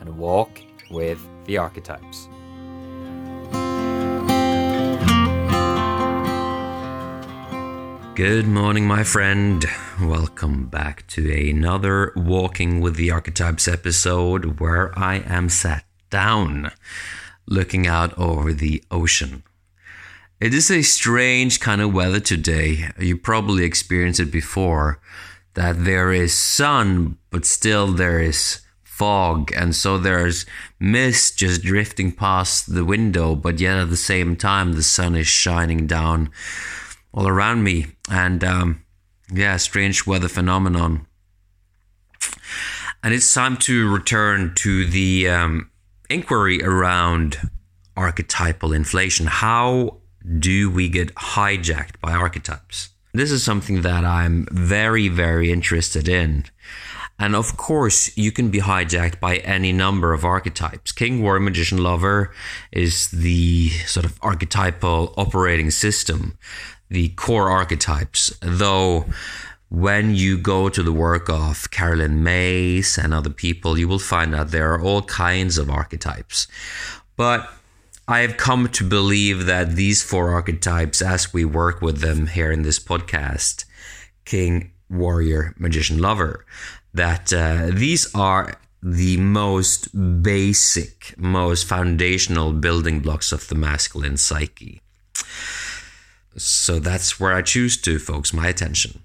and walk with the archetypes. Good morning, my friend. Welcome back to another Walking with the Archetypes episode where I am sat down looking out over the ocean. It is a strange kind of weather today. You probably experienced it before that there is sun, but still there is fog and so there's mist just drifting past the window but yet at the same time the sun is shining down all around me. And um, yeah strange weather phenomenon. And it's time to return to the um, inquiry around archetypal inflation. How do we get hijacked by archetypes? This is something that i'm very very interested in and of course, you can be hijacked by any number of archetypes. King, Warrior, Magician, Lover is the sort of archetypal operating system, the core archetypes. Though, when you go to the work of Caroline Myss and other people, you will find that there are all kinds of archetypes. But I have come to believe that these four archetypes, as we work with them here in this podcast, King, Warrior, Magician, Lover, that uh, these are the most basic, most foundational building blocks of the masculine psyche. So that's where I choose to focus my attention.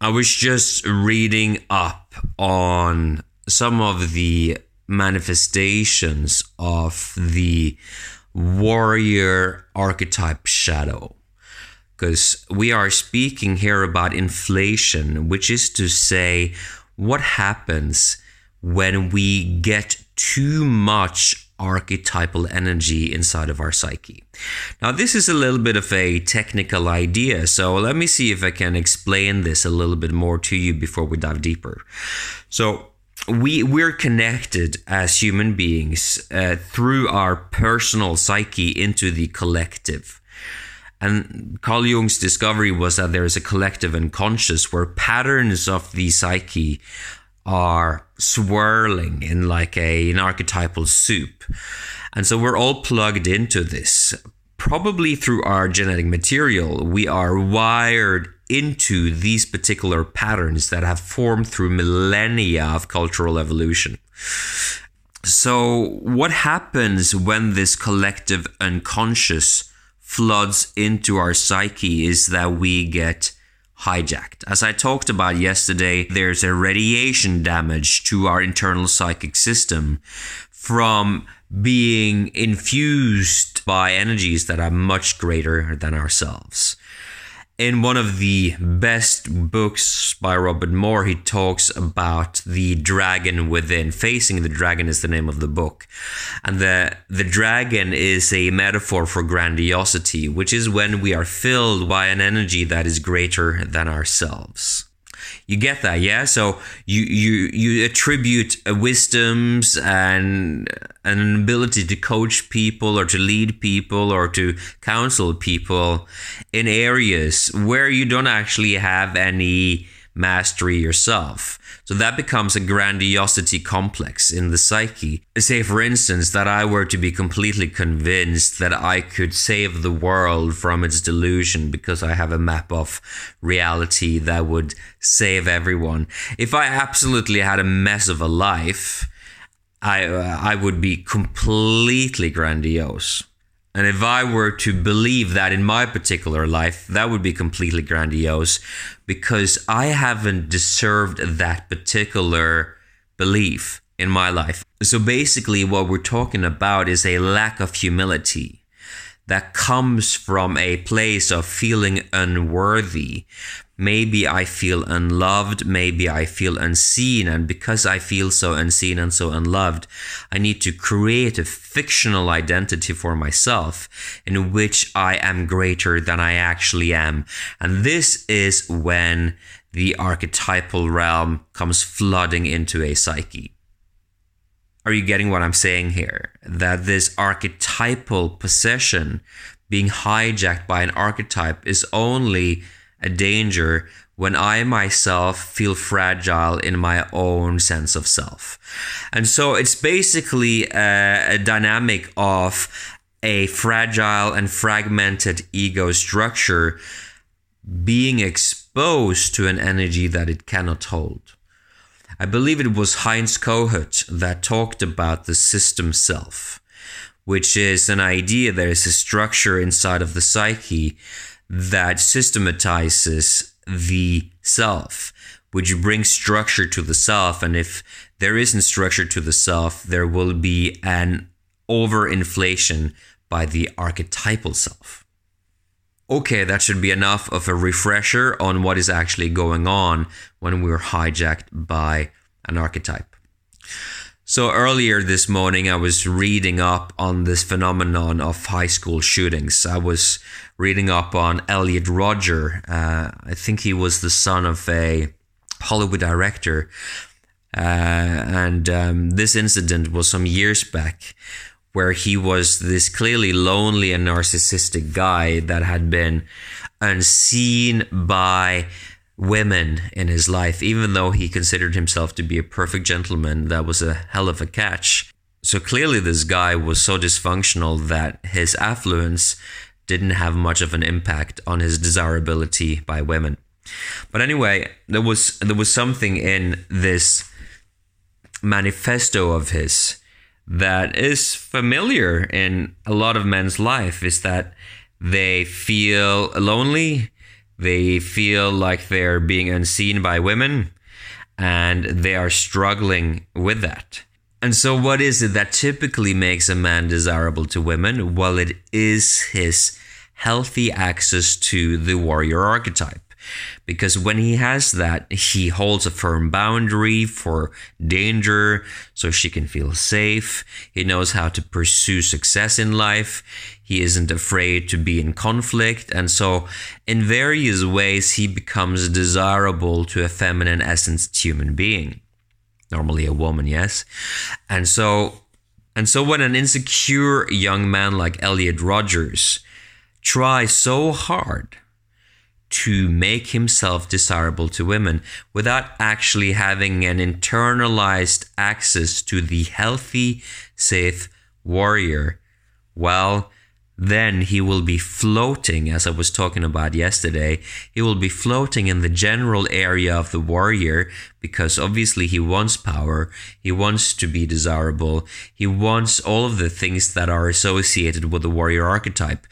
I was just reading up on some of the manifestations of the warrior archetype shadow because we are speaking here about inflation, which is to say, what happens when we get too much archetypal energy inside of our psyche. Now, this is a little bit of a technical idea, so let me see if I can explain this a little bit more to you before we dive deeper. So, we we're connected as human beings uh, through our personal psyche into the collective. And Carl Jung's discovery was that there is a collective unconscious where patterns of the psyche are swirling in like a, an archetypal soup. And so we're all plugged into this. Probably through our genetic material, we are wired into these particular patterns that have formed through millennia of cultural evolution. So, what happens when this collective unconscious floods into our psyche is that we get hijacked. As I talked about yesterday, there's a radiation damage to our internal psychic system from being infused by energies that are much greater than ourselves in one of the best books by Robert Moore, he talks about the dragon within. Facing the Dragon is the name of the book. And the, the dragon is a metaphor for grandiosity, which is when we are filled by an energy that is greater than ourselves. You get that, yeah? So you you you attribute uh, wisdoms and an ability to coach people or to lead people or to counsel people in areas where you don't actually have any mastery yourself. So that becomes a grandiosity complex in the psyche. Say, for instance, that I were to be completely convinced that I could save the world from its delusion because I have a map of reality that would save everyone. If I absolutely had a mess of a life, I, uh, I would be completely grandiose. And if I were to believe that in my particular life, that would be completely grandiose because I haven't deserved that particular belief in my life. So basically, what we're talking about is a lack of humility. that comes from a place of feeling unworthy. Maybe I feel unloved, maybe I feel unseen, and because I feel so unseen and so unloved, I need to create a fictional identity for myself in which I am greater than I actually am. And this is when the archetypal realm comes flooding into a psyche. Are you getting what I'm saying here? That this archetypal possession being hijacked by an archetype is only a danger when I myself feel fragile in my own sense of self. And so it's basically a, a dynamic of a fragile and fragmented ego structure being exposed to an energy that it cannot hold. I believe it was Heinz Kohut that talked about the system self, which is an idea there is a structure inside of the psyche that systematizes the self, which brings structure to the self. And if there isn't structure to the self, there will be an overinflation by the archetypal self. Okay, that should be enough of a refresher on what is actually going on when we're hijacked by an archetype. So earlier this morning, I was reading up on this phenomenon of high school shootings. I was reading up on Elliot Rodger. Uh, I think he was the son of a Hollywood director. Uh, and um, this incident was some years back where he was this clearly lonely and narcissistic guy that had been unseen by women in his life, even though he considered himself to be a perfect gentleman. That was a hell of a catch. So clearly, this guy was so dysfunctional that his affluence didn't have much of an impact on his desirability by women. But anyway, there was there was something in this manifesto of his that is familiar in a lot of men's life is that they feel lonely, they feel like they're being unseen by women, and they are struggling with that. And so, what is it that typically makes a man desirable to women? Well, it is his healthy access to the warrior archetype because when he has that, he holds a firm boundary for danger so she can feel safe. He knows how to pursue success in life. He isn't afraid to be in conflict. And so, in various ways, he becomes desirable to a feminine essenced human being. Normally a woman, yes. And so, and so when an insecure young man like Elliot Rodgers tries so hard to make himself desirable to women without actually having an internalized access to the healthy, safe warrior, well, then he will be floating, as I was talking about yesterday. He will be floating in the general area of the warrior because obviously he wants power, he wants to be desirable, he wants all of the things that are associated with the warrior archetype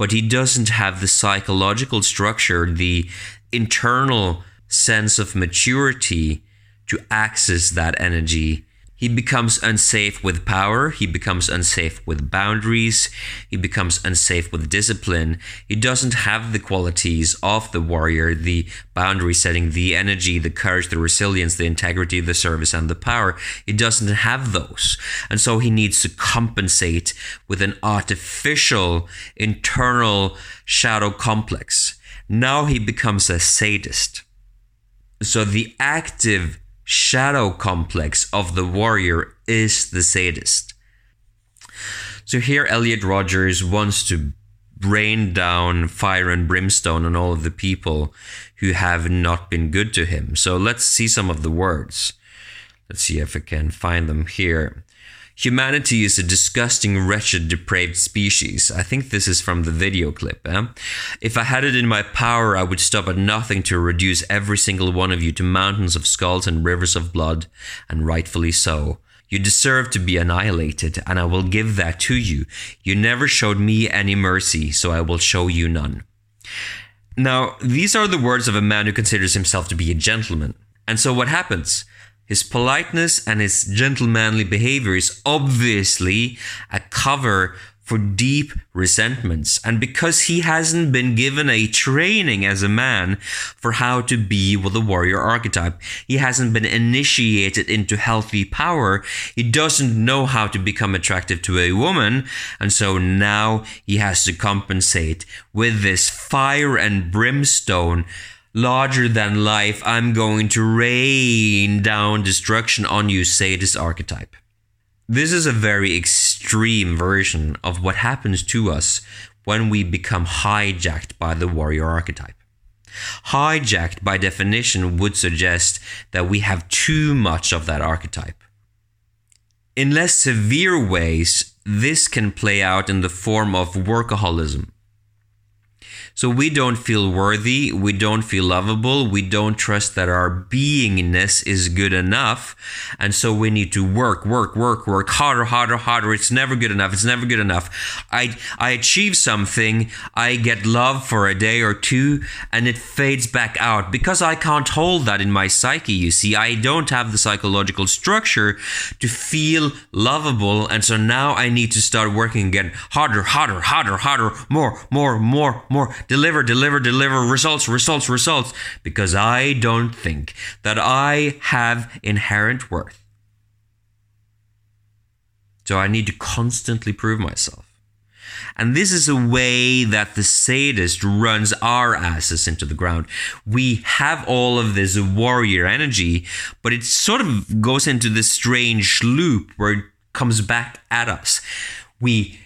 but he doesn't have the psychological structure, the internal sense of maturity to access that energy. He becomes unsafe with power. He becomes unsafe with boundaries. He becomes unsafe with discipline. He doesn't have the qualities of the warrior the boundary setting, the energy, the courage, the resilience, the integrity, the service, and the power. He doesn't have those. And so he needs to compensate with an artificial internal shadow complex. Now he becomes a sadist. So the active shadow complex of the warrior is the sadist. So here Elliot Rogers wants to rain down fire and brimstone on all of the people who have not been good to him. So let's see some of the words. Let's see if I can find them here. Humanity is a disgusting, wretched, depraved species. I think this is from the video clip. Eh? If I had it in my power, I would stop at nothing to reduce every single one of you to mountains of skulls and rivers of blood, and rightfully so. You deserve to be annihilated, and I will give that to you. You never showed me any mercy, so I will show you none. Now, these are the words of a man who considers himself to be a gentleman. And so what happens? His politeness and his gentlemanly behavior is obviously a cover for deep resentments. And because he hasn't been given a training as a man for how to be with the warrior archetype, he hasn't been initiated into healthy power, he doesn't know how to become attractive to a woman. And so now he has to compensate with this fire and brimstone larger than life, I'm going to rain down destruction on you, this archetype. This is a very extreme version of what happens to us when we become hijacked by the warrior archetype. Hijacked, by definition, would suggest that we have too much of that archetype. In less severe ways, this can play out in the form of workaholism so we don't feel worthy, we don't feel lovable, we don't trust that our beingness is good enough. And so we need to work, work, work, work harder, harder, harder. It's never good enough. It's never good enough. I I achieve something, I get love for a day or two, and it fades back out because I can't hold that in my psyche, you see. I don't have the psychological structure to feel lovable, and so now I need to start working again harder, harder, harder, harder, more, more, more, more deliver, deliver, deliver, results, results, results, because I don't think that I have inherent worth. So I need to constantly prove myself. And this is a way that the sadist runs our asses into the ground. We have all of this warrior energy, but it sort of goes into this strange loop where it comes back at us. We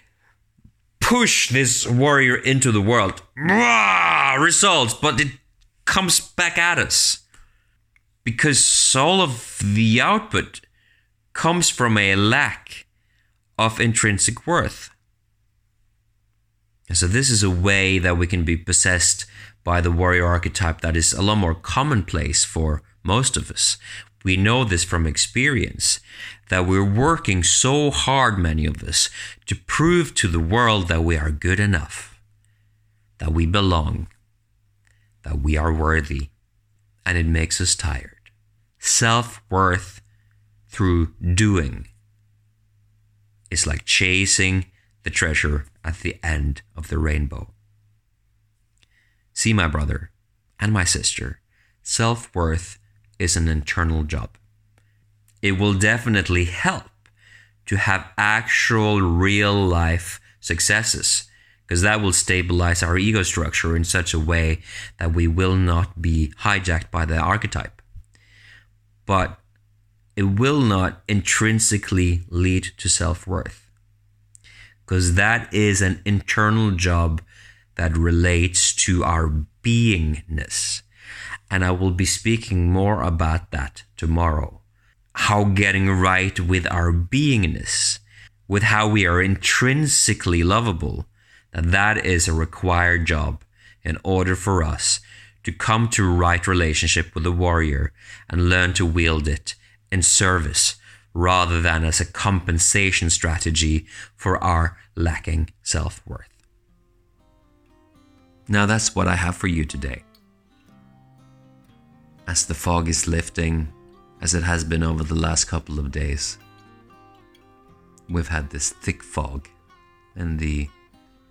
push this warrior into the world. results, but it comes back at us. Because all of the output comes from a lack of intrinsic worth. So, this is a way that we can be possessed by the warrior archetype that is a lot more commonplace for most of us. We know this from experience that we're working so hard, many of us, to prove to the world that we are good enough, that we belong, that we are worthy, and it makes us tired. Self worth through doing is like chasing the treasure at the end of the rainbow. See, my brother and my sister, self worth is an internal job it will definitely help to have actual real life successes because that will stabilize our ego structure in such a way that we will not be hijacked by the archetype. But it will not intrinsically lead to self worth because that is an internal job that relates to our beingness. And I will be speaking more about that tomorrow how getting right with our beingness, with how we are intrinsically lovable, that that is a required job in order for us to come to right relationship with the warrior and learn to wield it in service rather than as a compensation strategy for our lacking self worth. Now, that's what I have for you today. As the fog is lifting as it has been over the last couple of days. We've had this thick fog in the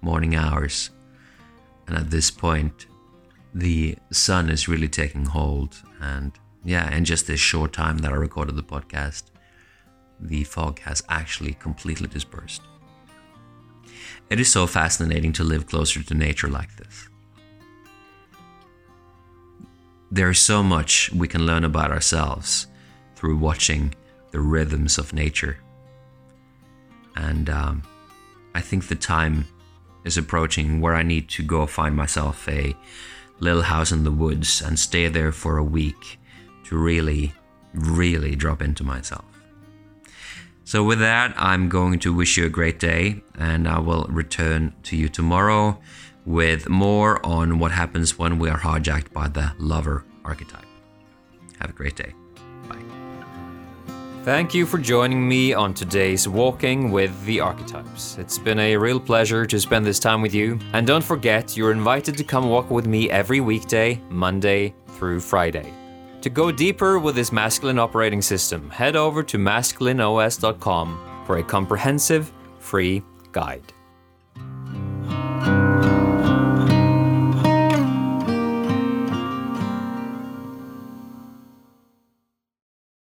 morning hours, and at this point, the sun is really taking hold. And yeah, in just this short time that I recorded the podcast, the fog has actually completely dispersed. It is so fascinating to live closer to nature like this. There is so much we can learn about ourselves through watching the rhythms of nature. And um, I think the time is approaching where I need to go find myself a little house in the woods and stay there for a week to really, really drop into myself. So, with that, I'm going to wish you a great day, and I will return to you tomorrow with more on what happens when we are hijacked by the lover archetype. Have a great day. Thank you for joining me on today's Walking with the Archetypes. It's been a real pleasure to spend this time with you. And don't forget, you're invited to come walk with me every weekday, Monday through Friday. To go deeper with this masculine operating system, head over to masculineos.com for a comprehensive, free guide.